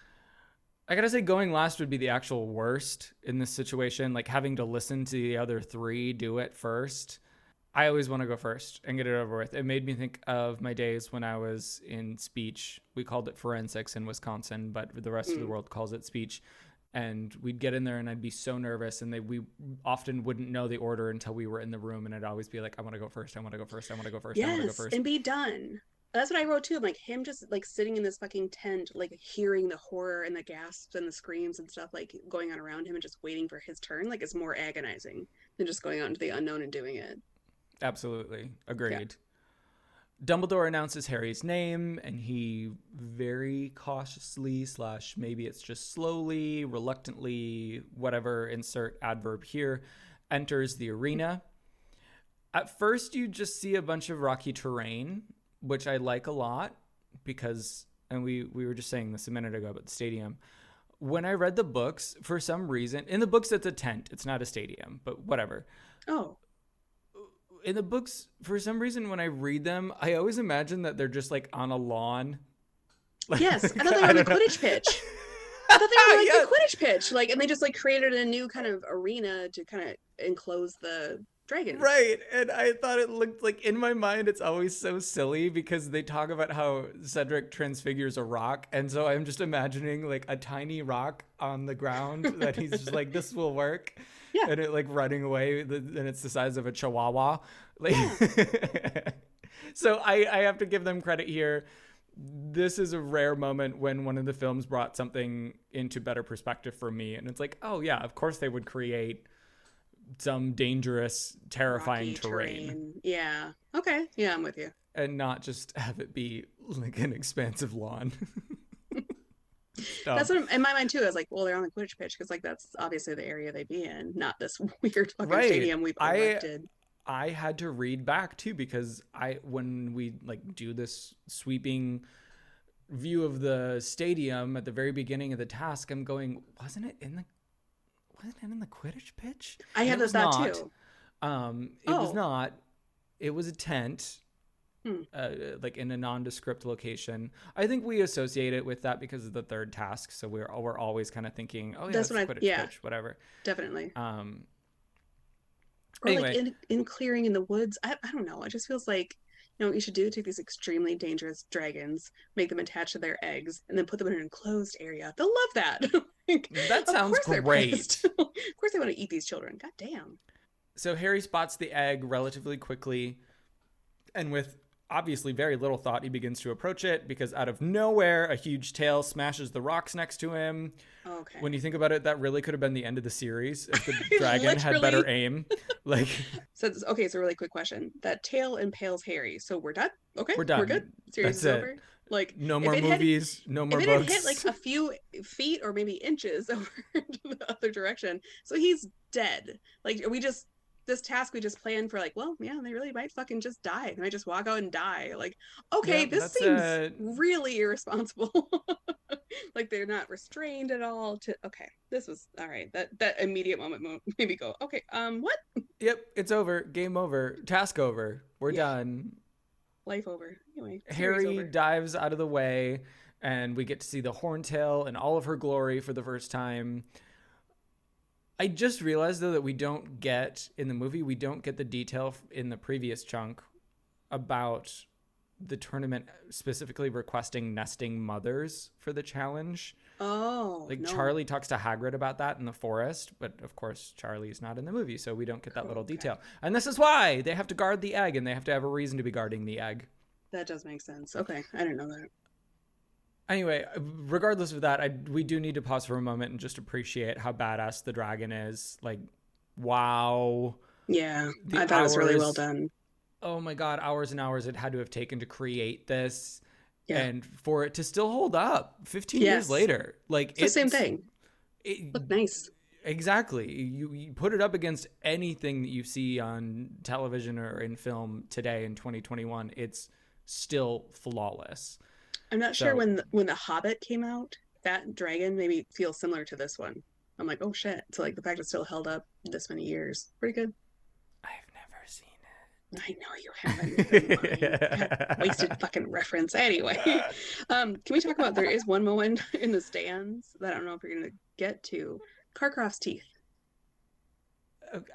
I gotta say, going last would be the actual worst in this situation. Like having to listen to the other three do it first. I always want to go first and get it over with. It made me think of my days when I was in speech. We called it forensics in Wisconsin, but the rest of the Mm. world calls it speech and we'd get in there and I'd be so nervous and they we often wouldn't know the order until we were in the room and I'd always be like I want to go first I want to go first I want to go first I want to go first and be done. That's what I wrote too. I'm like him just like sitting in this fucking tent, like hearing the horror and the gasps and the screams and stuff like going on around him and just waiting for his turn. Like it's more agonizing than just going out into the unknown and doing it. absolutely agreed Dumbledore announces Harry's name and he very cautiously slash maybe it's just slowly reluctantly whatever insert adverb here enters the arena at first you just see a bunch of rocky terrain which I like a lot because and we we were just saying this a minute ago about the stadium when I read the books for some reason in the books it's a tent it's not a stadium but whatever Oh, in the books for some reason when I read them I always imagine that they're just like on a lawn Like- yes. I thought *laughs* they were on the. Quidditch pitch. I thought they were *laughs* like Yeah. the Quidditch pitch. Like, and they just like created a new kind of arena to kind of enclose the dragons. Right. And I thought it looked like in my mind it's always so silly because they talk about how Cedric transfigures a rock. And so I'm just imagining like a tiny rock on the ground *laughs* that he's just like, this will work. Yeah. And it like running away and it's the size of a chihuahua. Like *laughs* So I, I have to give them credit here. This is a rare moment when one of the films brought something into better perspective for me. And it's like, oh yeah, of course they would create some dangerous, terrifying Rocky terrain, Yeah. Okay. Yeah, I'm with you. and not just have it be like an expansive lawn. *laughs* That's what I'm- in my mind too. I was like, well, they're on the Quidditch pitch because like that's obviously the area they'd be in, not this *laughs* weird fucking Right. stadium we've I- elected. I had to read back too because I when we like do this sweeping view of the stadium at the very beginning of the task, I'm going, wasn't it in the wasn't it in the Quidditch pitch? I And had it that thought not. too. Um, it was Oh. not. It was a tent, Hmm. uh, like in a nondescript location. I think we associate it with that because of the third task. So we're we're always kind of thinking, oh yeah, That's what I- Quidditch yeah. pitch, whatever. Definitely. Um, Or Anyway. like in, in clearing in the woods. I, I don't know. It just feels like you know what you should do? Take these extremely dangerous dragons, make them attached to their eggs, and then put them in an enclosed area. They'll love that. *laughs* Like, That sounds they're great. *laughs* of course they want to eat these children. God damn. So Harry spots the egg relatively quickly, and with obviously very little thought, he begins to approach it because out of nowhere, a huge tail smashes the rocks next to him. Okay. When you think about it, that really could have been the end of the series if the *laughs* dragon had better aim. *laughs* Like, So this- okay, so really quick question. That tail impales Harry. So we're done. Okay, We're done. We're good. Series That's is it. over. Like no more it had- movies, no more if it had books. hit like a few feet or maybe inches *laughs* over to the other direction, so he's dead. Like we just this task we just planned for like, well, yeah, they really might fucking just die. They might just walk out and die. Like, okay, Yep, this seems uh, really irresponsible. *laughs* like they're not restrained at all. To okay, this was all right. That that immediate moment mo- made me go, okay, um, what? Yep, it's over. Game over. Task over. We're Yeah. done. Life over. Anyway, Harry over. dives out of the way, and we get to see the Horntail in all of her glory for the first time. I just realized though that we don't get in the movie we don't get the detail in the previous chunk about the tournament specifically requesting nesting mothers for the challenge. Oh, Like no. Charlie talks to Hagrid about that in the forest, but of course Charlie's not in the movie, so we don't get that little detail. And this is why they have to guard the egg, and they have to have a reason to be guarding the egg. That does make sense. Okay, I didn't know that. Anyway, uh, regardless of that, I we do need to pause for a moment and just appreciate how badass the dragon is. Like, wow. Yeah, The I thought it was really well done. Oh my god, hours and hours it had to have taken to create this. Yeah. And for it to still hold up 15 Yes. years later. Like It's the same thing. It, Look nice. Exactly. You, you put it up against anything that you see on television or in film today in 2021, it's still flawless. I'm not sure when the, when the Hobbit came out, that dragon maybe feels similar to this one. I'm like, oh shit. So like the fact it's still held up this many years, pretty good. I've never seen it. I know you haven't. Never mind. it. Wasted fucking reference. Anyway, *laughs* *laughs* um, can we talk about there is one moment *laughs* in the stands that I don't know if you're gonna get to. Karkaroff's teeth.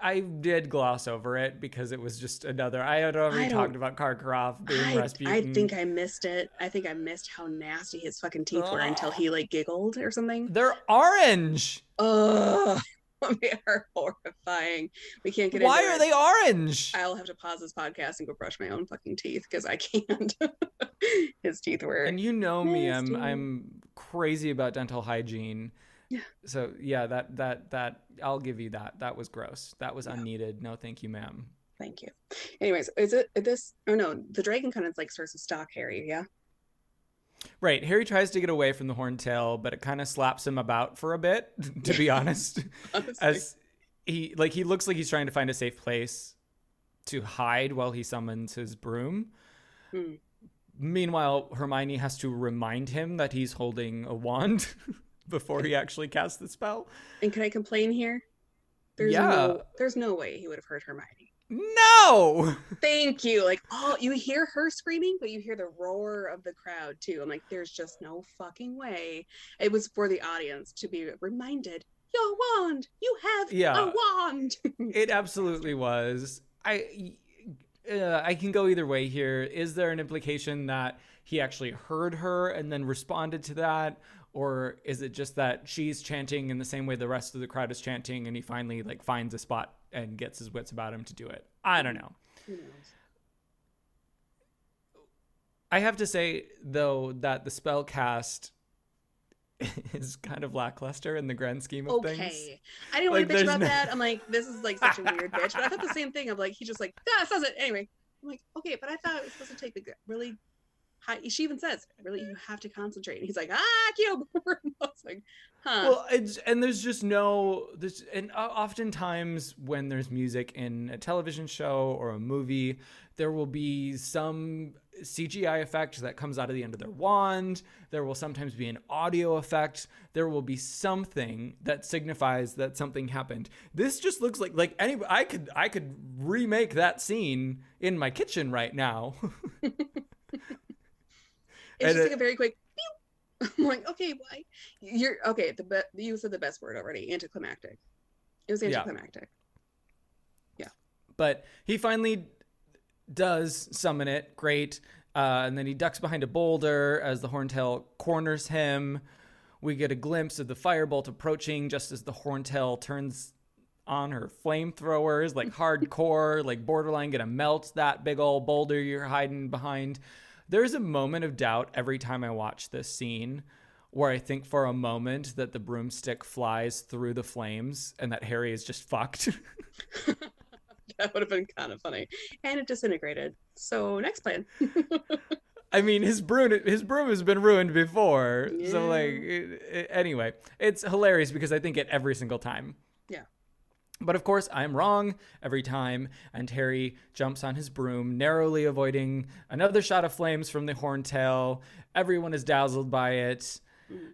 I did gloss over it because it was just another. I had already I talked about Karkaroff being I, Rasputin. I think I missed it. I think I missed how nasty his fucking teeth were until he like giggled or something. they're orange. Oh, *laughs* they are horrifying. We can't get it. Why are it. they orange? I'll have to pause this podcast and go brush my own fucking teeth because I can't. *laughs* His teeth were. And you know me, I'm I'm crazy about dental hygiene. Yeah. So yeah, that that that I'll give you that. That was gross. That was unneeded. No, thank you, ma'am. Thank you. Anyways, is it this? Oh no, the dragon kind of like starts to stalk Harry. Yeah. Right. Harry tries to get away from the horntail, but it kind of slaps him about for a bit, *laughs* to be honest. *laughs* As he like he looks like he's trying to find a safe place to hide while he summons his broom. Hmm. Meanwhile, Hermione has to remind him that he's holding a wand *laughs* before he actually casts the spell. And can I complain here? There's Yeah. no. There's no way he would have heard Hermione. No. Thank you. Like, oh, you hear her screaming, but you hear the roar of the crowd too. I'm like, there's just no fucking way. It was for the audience to be reminded, your wand, you have Yeah. a wand. *laughs* It absolutely was. I uh, I can go either way here. Is there an implication that he actually heard her and then responded to that or is it just that she's chanting in the same way the rest of the crowd is chanting and he finally like finds a spot and gets his wits about him to do it? I don't know. I have to say though that the spell cast *laughs* is kind of lackluster in the grand scheme of things. Okay. I didn't Like, want to bitch about no- that. I'm like, this is like such a weird bitch. But I thought the *laughs* same thing of like, he just like, that says it. Anyway, I'm like, okay, but I thought it was supposed to take the really. She even says, really, you have to concentrate. And he's like, ah, cube. *laughs* I was like, huh. Well, it's, and there's just no there's and oftentimes when there's music in a television show or a movie, there will be some CGI effect that comes out of the end of their wand. There will sometimes be an audio effect. There will be something that signifies that something happened. This just looks like like any I could I could remake that scene in my kitchen right now. *laughs* *laughs* it's and just like a very quick pew. *laughs* I'm like, okay, why? You're okay. The be- you said the best word already. Anticlimactic. It was anticlimactic. Yeah. anticlimactic. But he finally does summon it. Great. Uh, and then he ducks behind a boulder as the horntail corners him. We get a glimpse of the firebolt approaching just as the horntail turns on her flamethrowers, like *laughs* hardcore, like borderline gonna melt that big old boulder you're hiding behind. There's a moment of doubt every time I watch this scene where I think for a moment that the broomstick flies through the flames and that Harry is just fucked. *laughs* that would have been kind of funny. And it disintegrated. So next plan. *laughs* I mean, his broom his broom has been ruined before. Yeah. So like, it, it- anyway, it's hilarious because I think it every single time. But of course, I'm wrong every time, and Harry jumps on his broom, narrowly avoiding another shot of flames from the horntail. Everyone is dazzled by it.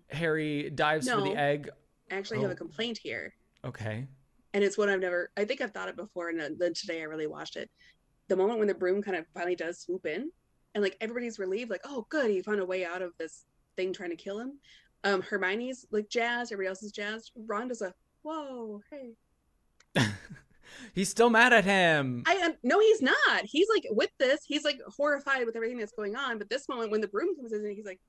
Harry dives for the No. egg. I actually have Oh. a complaint here. Okay. And it's one I've never I think I've thought it before and then today I really watched it. The moment when the broom kind of finally does swoop in and like everybody's relieved, like, oh good, he found a way out of this thing trying to kill him. Um Hermione's like jazzed, everybody else is jazzed. Ron does a whoa, hey. *laughs* He's still mad at him. I um, no, he's not. He's like with this. He's like horrified with everything that's going on. But this moment when the broom comes in, he's like,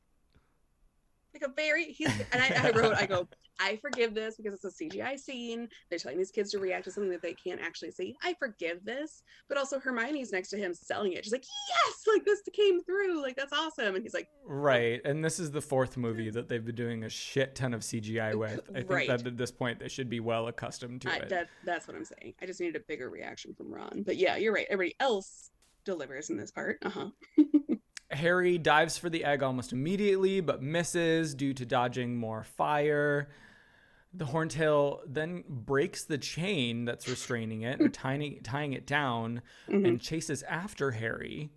like a very. He's and I, I wrote, I go, I forgive this because it's a CGI scene. They're telling these kids to react to something that they can't actually see. I forgive this. But also Hermione's next to him selling it. She's like, yes, like this came through. Like that's awesome. And he's like, Right. And this is the fourth movie that they've been doing a shit ton of CGI with. I think Right. that at this point they should be well accustomed to I, it. that that's what I'm saying. I just needed a bigger reaction from Ron. But yeah, you're right. Everybody else delivers in this part. Uh huh. *laughs* Harry dives for the egg almost immediately, but misses due to dodging more fire. The horntail then breaks the chain that's restraining it, or tying, tying it down, mm-hmm. and chases after Harry,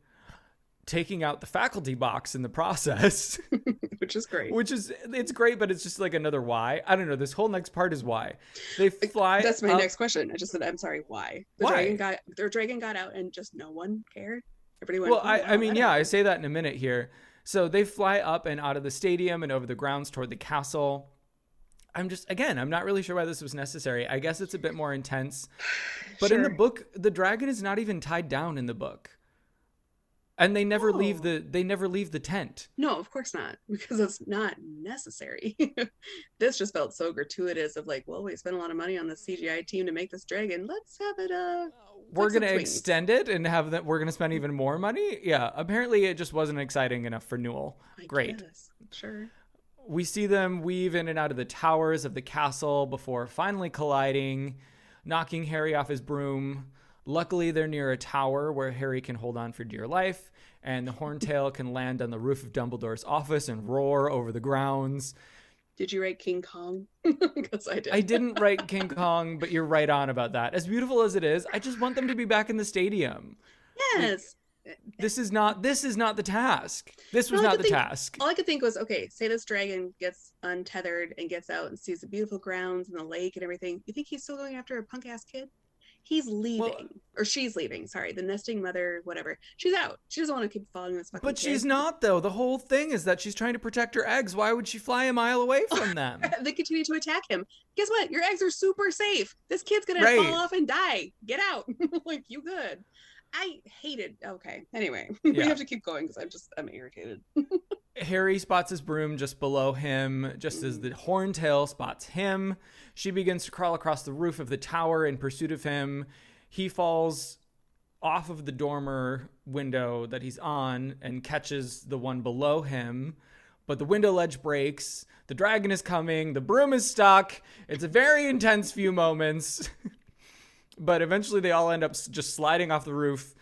taking out the faculty box in the process. *laughs* Which is great. Which is it's great, but it's just like another why. I don't know. This whole next part is why they fly. That's my up- next question. I just said, I'm sorry, why? The Why? dragon got their dragon got out and just no one cared. Everybody. Well, "Oh, I, I mean, yeah, I say that in a minute here. So they fly up and out of the stadium and over the grounds toward the castle. I'm just again, I'm not really sure why this was necessary. I guess it's a bit more intense. But in the book, the dragon is not even tied down in the book. And they never leave Oh. the they never leave the tent. No, of course not, *laughs* because it's not necessary. *laughs* this just felt so gratuitous. Of like, well, we spent a lot of money on the CGI team to make this dragon. Let's have it. Uh, We're gonna extend it and have that. We're gonna spend even more money. Yeah, apparently it just wasn't exciting enough for Newell. I Great. guess. Sure. We see them weave in and out of the towers of the castle before finally colliding, knocking Harry off his broom. Luckily, they're near a tower where Harry can hold on for dear life, and the Horntail can land on the roof of Dumbledore's office and roar over the grounds. Did you write King Kong? *laughs* Because I did. I didn't write King Kong, but you're right on about that. As beautiful as it is, I just want them to be back in the stadium. Yes. This is not this is not the task. This was No, not the think- task. All I could think was, okay, say this dragon gets untethered and gets out and sees the beautiful grounds and the lake and everything. You think he's still going after a punk ass kid? He's leaving, or she's leaving. Sorry, the nesting mother, whatever. She's out. She doesn't want to keep following this fucking. But kid. she's not though. The whole thing is that she's trying to protect her eggs. Why would she fly a mile away from *laughs* them? They continue to attack him. Guess what? Your eggs are super safe. This kid's gonna Right. fall off and die. Get out. *laughs* like you good. I hated. Okay. Anyway, *laughs* Yeah. we have to keep going because I'm just I'm irritated. *laughs* Harry spots his broom just below him, just as mm. the horntail spots him. She begins to crawl across the roof of the tower in pursuit of him. He falls off of the dormer window that he's on and catches the one below him. But the window ledge breaks. The dragon is coming. The broom is stuck. It's a very intense few moments. *laughs* but eventually they all end up just sliding off the roof.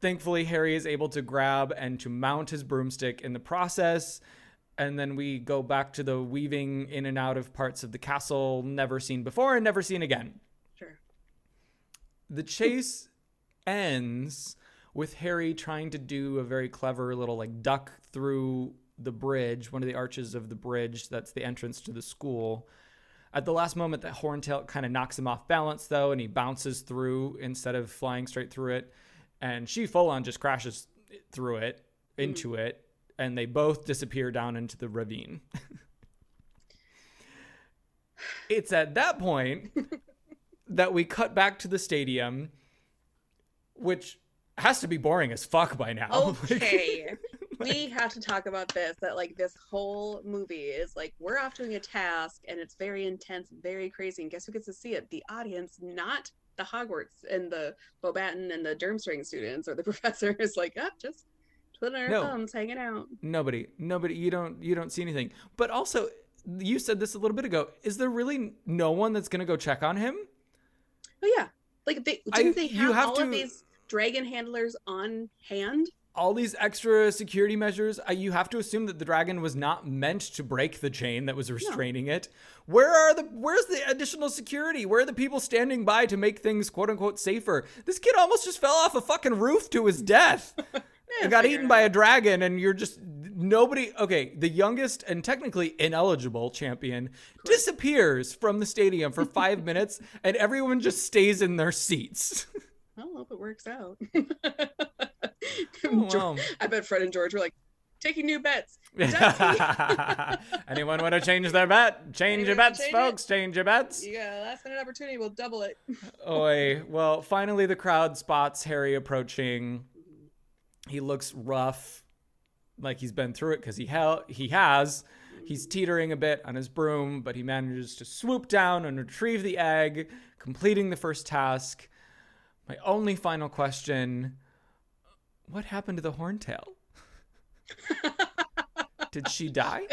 Thankfully, Harry is able to grab and to mount his broomstick in the process. And then we go back to the weaving in and out of parts of the castle never seen before and never seen again. Sure. The chase ends with Harry trying to do a very clever little like duck through the bridge, one of the arches of the bridge that's the entrance to the school. At the last moment, that horntail kind of knocks him off balance though, and he bounces through instead of flying straight through it. And she full on just crashes through it, mm-hmm. into it, and they both disappear down into the ravine. *laughs* it's at that point *laughs* that we cut back to the stadium, which has to be boring as fuck by now. *laughs* Okay. We have to talk about this that like this whole movie is like we're off doing a task and it's very intense very crazy and guess who gets to see it the audience not the hogwarts and the Beauxbaton and the durmstrang students or the *laughs* professors like up oh, just twiddling our No. thumbs hanging out Nobody, nobody. You don't, you don't see anything. But also, you said this a little bit ago. Is there really no one that's gonna go check on him? oh yeah like they didn't they you have, have all to- of these dragon handlers on hand all these extra security measures uh, you have to assume that the dragon was not meant to break the chain that was restraining it. Where are the where's the additional security? Where are the people standing by to make things quote unquote safer? This kid almost just fell off a fucking roof to his death. *laughs* And got eaten by a dragon and you're just nobody okay the youngest and technically ineligible champion disappears from the stadium for five *laughs* minutes and everyone just stays in their seats. I hope it works out *laughs* *laughs* Oh, wow. i bet fred and george were like taking new bets *laughs* Anyone want to change their bet? Change your Anyone wanna bets, change it? folks. Change your bets. you got a last minute opportunity we'll double it *laughs* Oi. Well, finally, the crowd spots Harry approaching. He looks rough, like he's been through it because he hel- he has. He's teetering a bit on his broom, but he manages to swoop down and retrieve the egg, completing the first task. My only final question What happened to the horntail? *laughs* Did she die?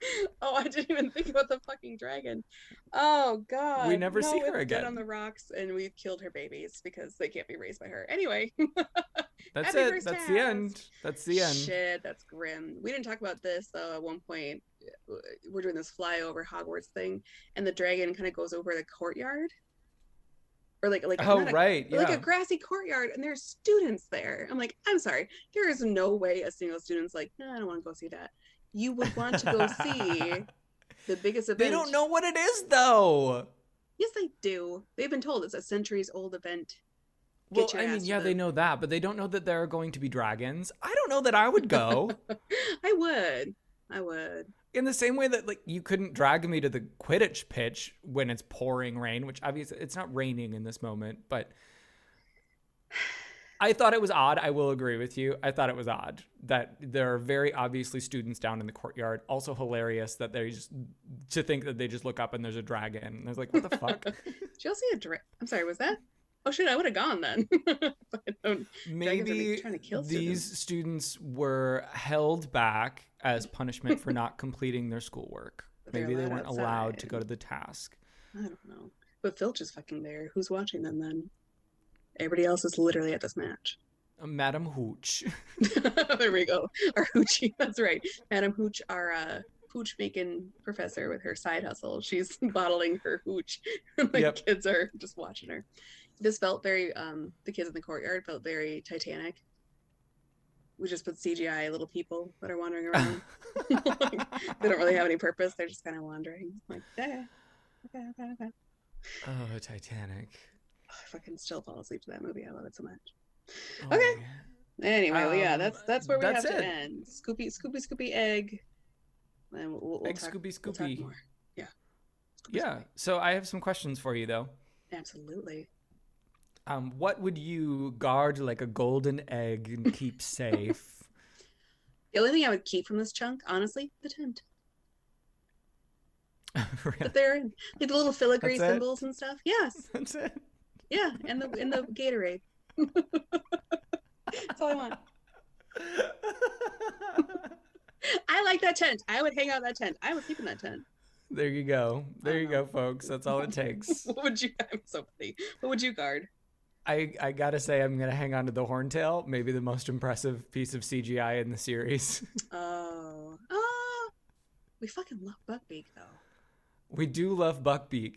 *laughs* oh, I didn't even think about the fucking dragon. Oh god. We never no, see her again. on the rocks, and we've killed her babies because they can't be raised by her. Anyway, *laughs* That's Happy it. That's the end. That's the end. shit, that's grim. We didn't talk about this though. At one point, we're doing this flyover Hogwarts thing, and the dragon kind of goes over the courtyard, or like like Oh a- right, like a grassy courtyard, and there's students there. I'm like, I'm sorry, there is no way a single student's like, no, I don't want to go see that. You would want to go see *laughs* the biggest event. They don't know what it is though. Yes, they do. They've been told it's a centuries old event. Get Well, I mean, yeah, the- they know that, but they don't know that there are going to be dragons. I don't know that I would go. *laughs* I would. I would. In the same way that like you couldn't drag me to the Quidditch pitch when it's pouring rain, which obviously it's not raining in this moment, but *sighs* I thought it was odd. I will agree with you. I thought it was odd that there are very obviously students down in the courtyard. Also hilarious that they just to think that they just look up and there's a dragon. And I was like, what the fuck? *laughs* Did y'all see a dra- I'm sorry, was that? Oh shit, I would have gone then. *laughs* but Dragons are Maybe trying to kill these students were held back as *laughs* punishment for not completing their schoolwork. Maybe they weren't allowed to go to the task. I don't know. But Filch is fucking there. Who's watching them then? Everybody else is literally at this match. Uh, Madam Hooch. *laughs* *laughs* there we go. Our hoochie. That's right. Madam Hooch, our uh, hooch making professor with her side hustle. She's bottling her hooch. the Yep. kids are just watching her. This felt very, um, the kids in the courtyard felt very Titanic. We just put CGI little people that are wandering *laughs* around. Like, *laughs* they don't really have any purpose. They're just kind of wandering. Like, yeah, okay, okay, okay. oh, Titanic. I fucking still fall asleep to that movie. I love it so much. Oh, Okay. yeah. Anyway, well, yeah, Um, that's that's where we that's have to end. Scoopy, Scoopy, Scoopy, egg. And we'll, we'll, Egg talk, Scoopy we'll talk Scoopy. more. Yeah. Scoopy, Yeah. So I have some questions for you though. Absolutely. Um, what would you guard like a golden egg and keep *laughs* safe? The only thing I would keep from this chunk, honestly, the tent *laughs* Really? that they're like the little filigree That's it? symbols and stuff. Yes, *laughs* That's it. yeah, and the in the Gatorade. That's all I want. I like that tent. I would hang out in that tent. I would keep in that tent. there you go. There you go, folks. That's all it takes. What would you? I'm so funny. What would you guard? I, I gotta say I'm gonna hang on to the horntail, maybe the most impressive piece of CGI in the series. *laughs* Oh, oh, we fucking love Buckbeak though. we do love Buckbeak.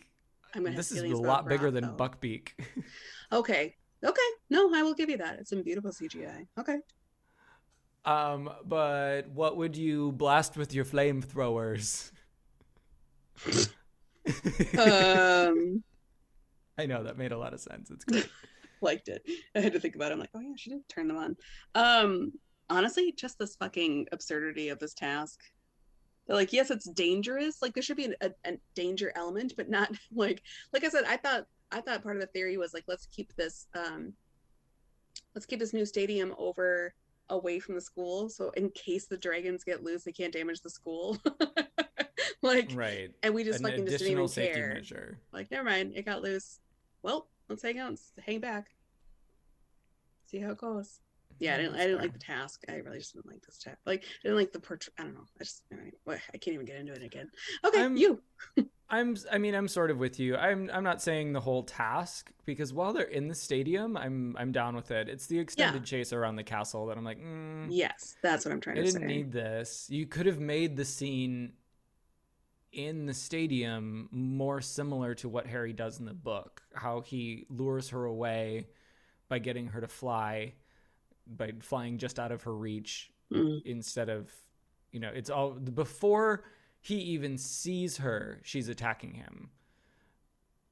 I'm gonna This is a lot bigger than though. Buckbeak. *laughs* Okay. Okay. No, I will give you that. It's some beautiful CGI. Okay. um, but what would you blast with your flamethrowers? *laughs* Um, I know that made a lot of sense. It's great. *laughs* liked it. I had to think about it. I'm like, oh yeah, she did turn them on. Um, honestly, just this fucking absurdity of this task. They're like, yes, it's dangerous. Like there should be an, a, a danger element, but not *laughs* like, like I said, I thought, I thought part of the theory was like, let's keep this, um, let's keep this new stadium over away from the school. So in case the dragons get loose, they can't damage the school. *laughs* like, Right. and we just An fucking just didn't even safety care. measure. Like, never mind, it got loose. Well, let's hang out, and s- hang back, see how it goes. Yeah, I didn't. I didn't like the task. I really just didn't like this task. Like, I didn't like the portrait. I don't know. I just. I, I can't even get into it again. Okay, I'm- you. I'm I mean I'm sort of with you. I'm I'm not saying the whole task because while they're in the stadium, I'm I'm down with it. It's the extended chase around the castle that I'm like, mm, Yes, that's what I'm trying I to didn't need this. You could have made the scene in the stadium more similar to what Harry does in the book. How he lures her away by getting her to fly, by flying just out of her reach Mm, instead of, you know, it's all before he even sees her, she's attacking him.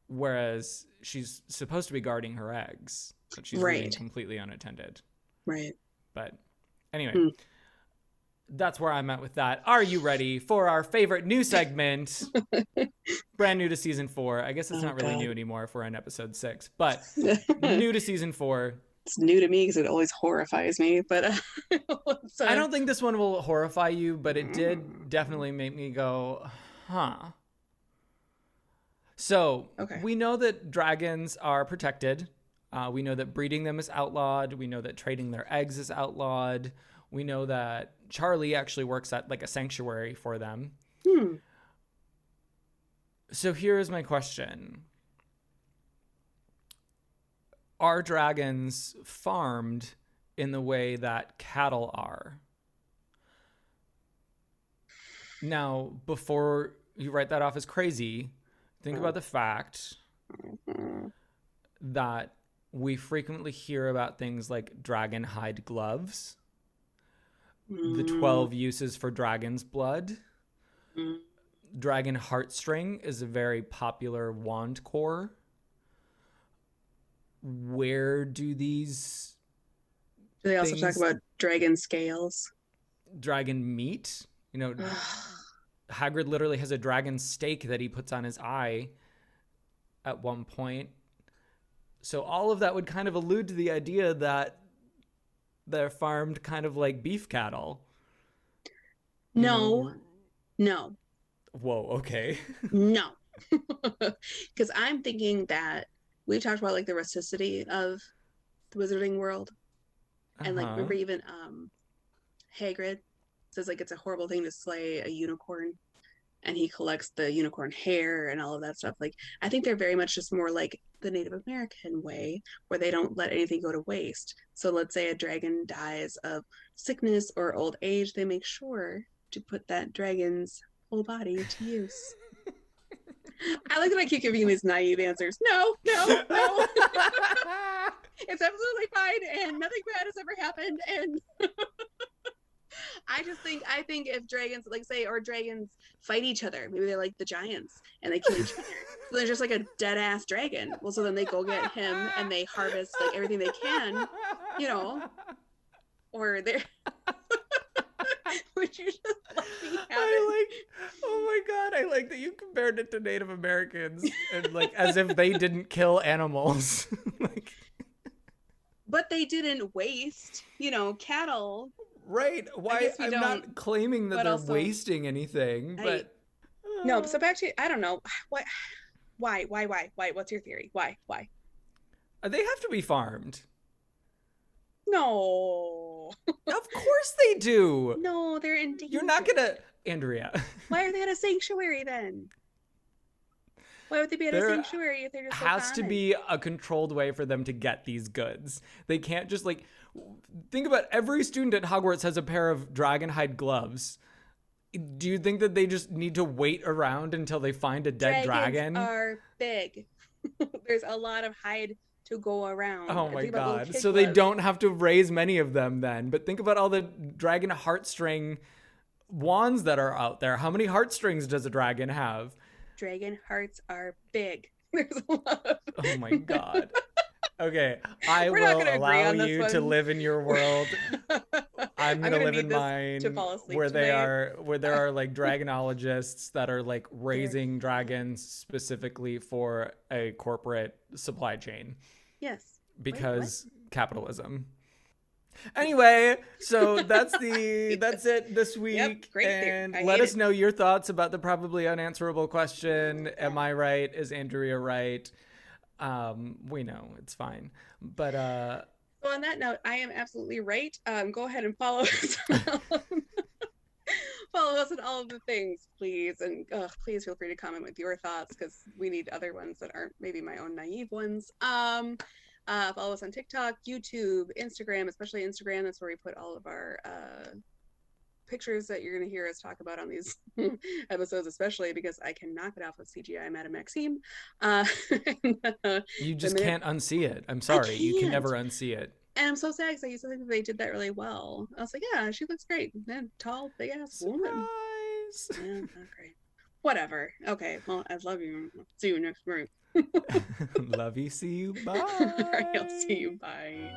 Whereas she's supposed to be guarding her eggs, but she's Right. completely unattended. right. But anyway, Hmm. That's where I'm at with that. Are you ready for our favorite new segment? *laughs* Brand new to season four. I guess it's Oh, not really God. new anymore if we're in episode six, but *laughs* new to season four. It's new to me because it always horrifies me. But uh, *laughs* so- I don't think this one will horrify you, but it did definitely make me go, huh. So Okay. we know that dragons are protected. Uh, we know that breeding them is outlawed. We know that trading their eggs is outlawed. We know that Charlie actually works at like a sanctuary for them. Hmm. So here's my question Are dragons farmed in the way that cattle are? Now, before you write that off as crazy, think about the fact that we frequently hear about things like dragon hide gloves, the mm, 12 uses for dragon's blood. mm. Dragon Heartstring is a very popular wand core. Where do these Do they also things- talk about dragon scales? dragon meat? You know, *sighs* Hagrid literally has a dragon steak that he puts on his eye at one point. So all of that would kind of allude to the idea that they're farmed kind of like beef cattle. No, know, no, Whoa, okay. *laughs* no. *laughs* Because I'm thinking that we talked about like the rusticity of the wizarding world, and like Uh-huh. remember even um, Hagrid says like it's a horrible thing to slay a unicorn, and he collects the unicorn hair and all of that stuff. Like I think they're very much just more like the Native American way, where they don't let anything go to waste. So let's say a dragon dies of sickness or old age, they make sure to put that dragon's whole body to use. *laughs* I like that I keep giving you these naive answers. No, no, no. *laughs* it's absolutely fine and nothing bad has ever happened and *laughs* I just think I think if dragons like say or dragons fight each other, maybe they're like the giants and they kill each other. So there's just like a dead ass dragon. Well, so then they go get him and they harvest like everything they can, you know. or they're *laughs* would you just let me have it? I like, oh my god, I like that you compared it to Native Americans and like as if they didn't kill animals. *laughs* like, But they didn't waste, you know, cattle. Right? Why? I'm not claiming that they're also- wasting anything, I- but No, so back to I don't know. *sighs* What *sighs* why, why, why, why? What's your theory? Why? Why? Uh, they have to be farmed. No. of *laughs* course they do. No, they're in danger. You're not gonna, Andrea. *laughs* Why are they at a sanctuary then? Why would they be at There a sanctuary if they're just so has to be a controlled way for them to get these goods. They can't just like think about every student at Hogwarts has a pair of dragonhide gloves. Do you think that they just need to wait around until they find a dead Dragons dragon? are big. *laughs* There's a lot of hide to go around. Oh my think about little god. So they don't have to raise many of them then. But think about all the dragon heartstring wands that are out there. How many heartstrings does a dragon have? Dragon hearts are big. *laughs* There's a lot of Oh my god. *laughs* Okay, *laughs* I We're will allow you to live in your *laughs* world. I'm gonna, gonna live in mine to fall asleep where they are where there are like *laughs* dragonologists that are like raising dragons specifically for a corporate supply chain Yes. because capitalism. Anyway, so that's the that's it this week. great and let us it. know your thoughts about the probably unanswerable question. Am I right? Is Andrea right? Um, we know it's fine. But uh So on that note, I am absolutely right. Um, go ahead and follow us. *laughs* *laughs* follow us on all of the things, please, and ugh, please feel free to comment with your thoughts because we need other ones that aren't maybe my own naive ones. Um, uh, follow us on TikTok, YouTube, Instagram, especially Instagram. That's where we put all of our uh, pictures that you're going to hear us talk about on these *laughs* episodes, especially because I can knock it off with CGI Madame Maxime. Uh, *laughs* you just minute- can't unsee it. I'm sorry. You can never unsee it. And I'm so sad because I used to think that they did that really well. I was like, yeah, she looks great. Man, tall, big ass woman. Surprise. Yeah, not great. Whatever. Okay. Well, I love you. See you next week. *laughs* Love you. See you. Bye. All right, I'll see you. Bye.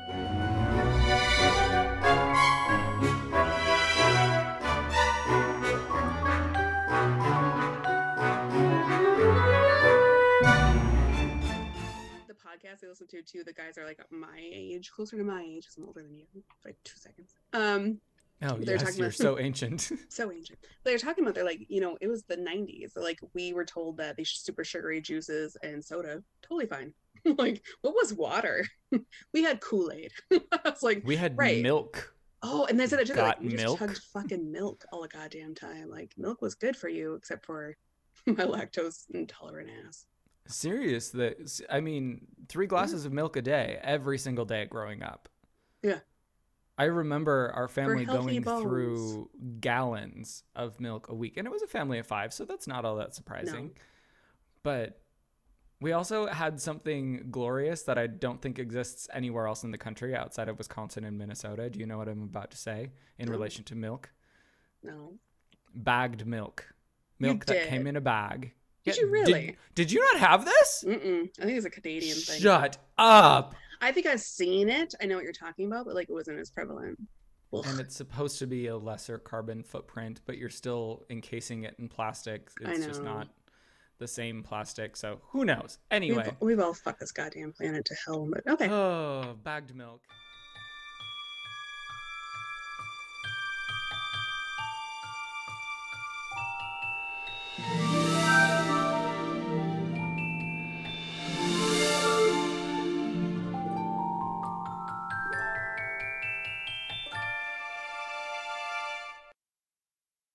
Podcast I listen to too, the guys are like my age, closer to my age, 'cause I'm older than you by two seconds. Um, Oh They're yes, talking you're about- so *laughs* ancient. *laughs* so ancient. They're talking about they're like, you know, it was the '90s. Like, we were told that these super sugary juices and soda, totally fine. *laughs* like, what was water? we had Kool Aid. I was like, we had Right. milk. oh, and they said it too. Like, we just milk? chugged fucking milk all the goddamn time. Like, milk was good for you, except for my lactose intolerant ass. Serious. That I mean, three glasses of milk a day, every single day growing up. Yeah. I remember our family going bones. through gallons of milk a week, and it was a family of five, so that's not all that surprising. But we also had something glorious that I don't think exists anywhere else in the country outside of Wisconsin and Minnesota. Do you know what I'm about to say in No. relation to milk? No. Bagged milk. You Milk that did. came in a bag. Did you really? Did, did you not have this? Mm-mm. I think it's a Canadian thing. Shut up. I think I've seen it. I know what you're talking about, but like it wasn't as prevalent. Ugh. And it's supposed to be a lesser carbon footprint, but you're still encasing it in plastic. It's just not the same plastic. So who knows? We've, Anyway. we've all fucked this goddamn planet to hell. But okay. Oh, bagged milk.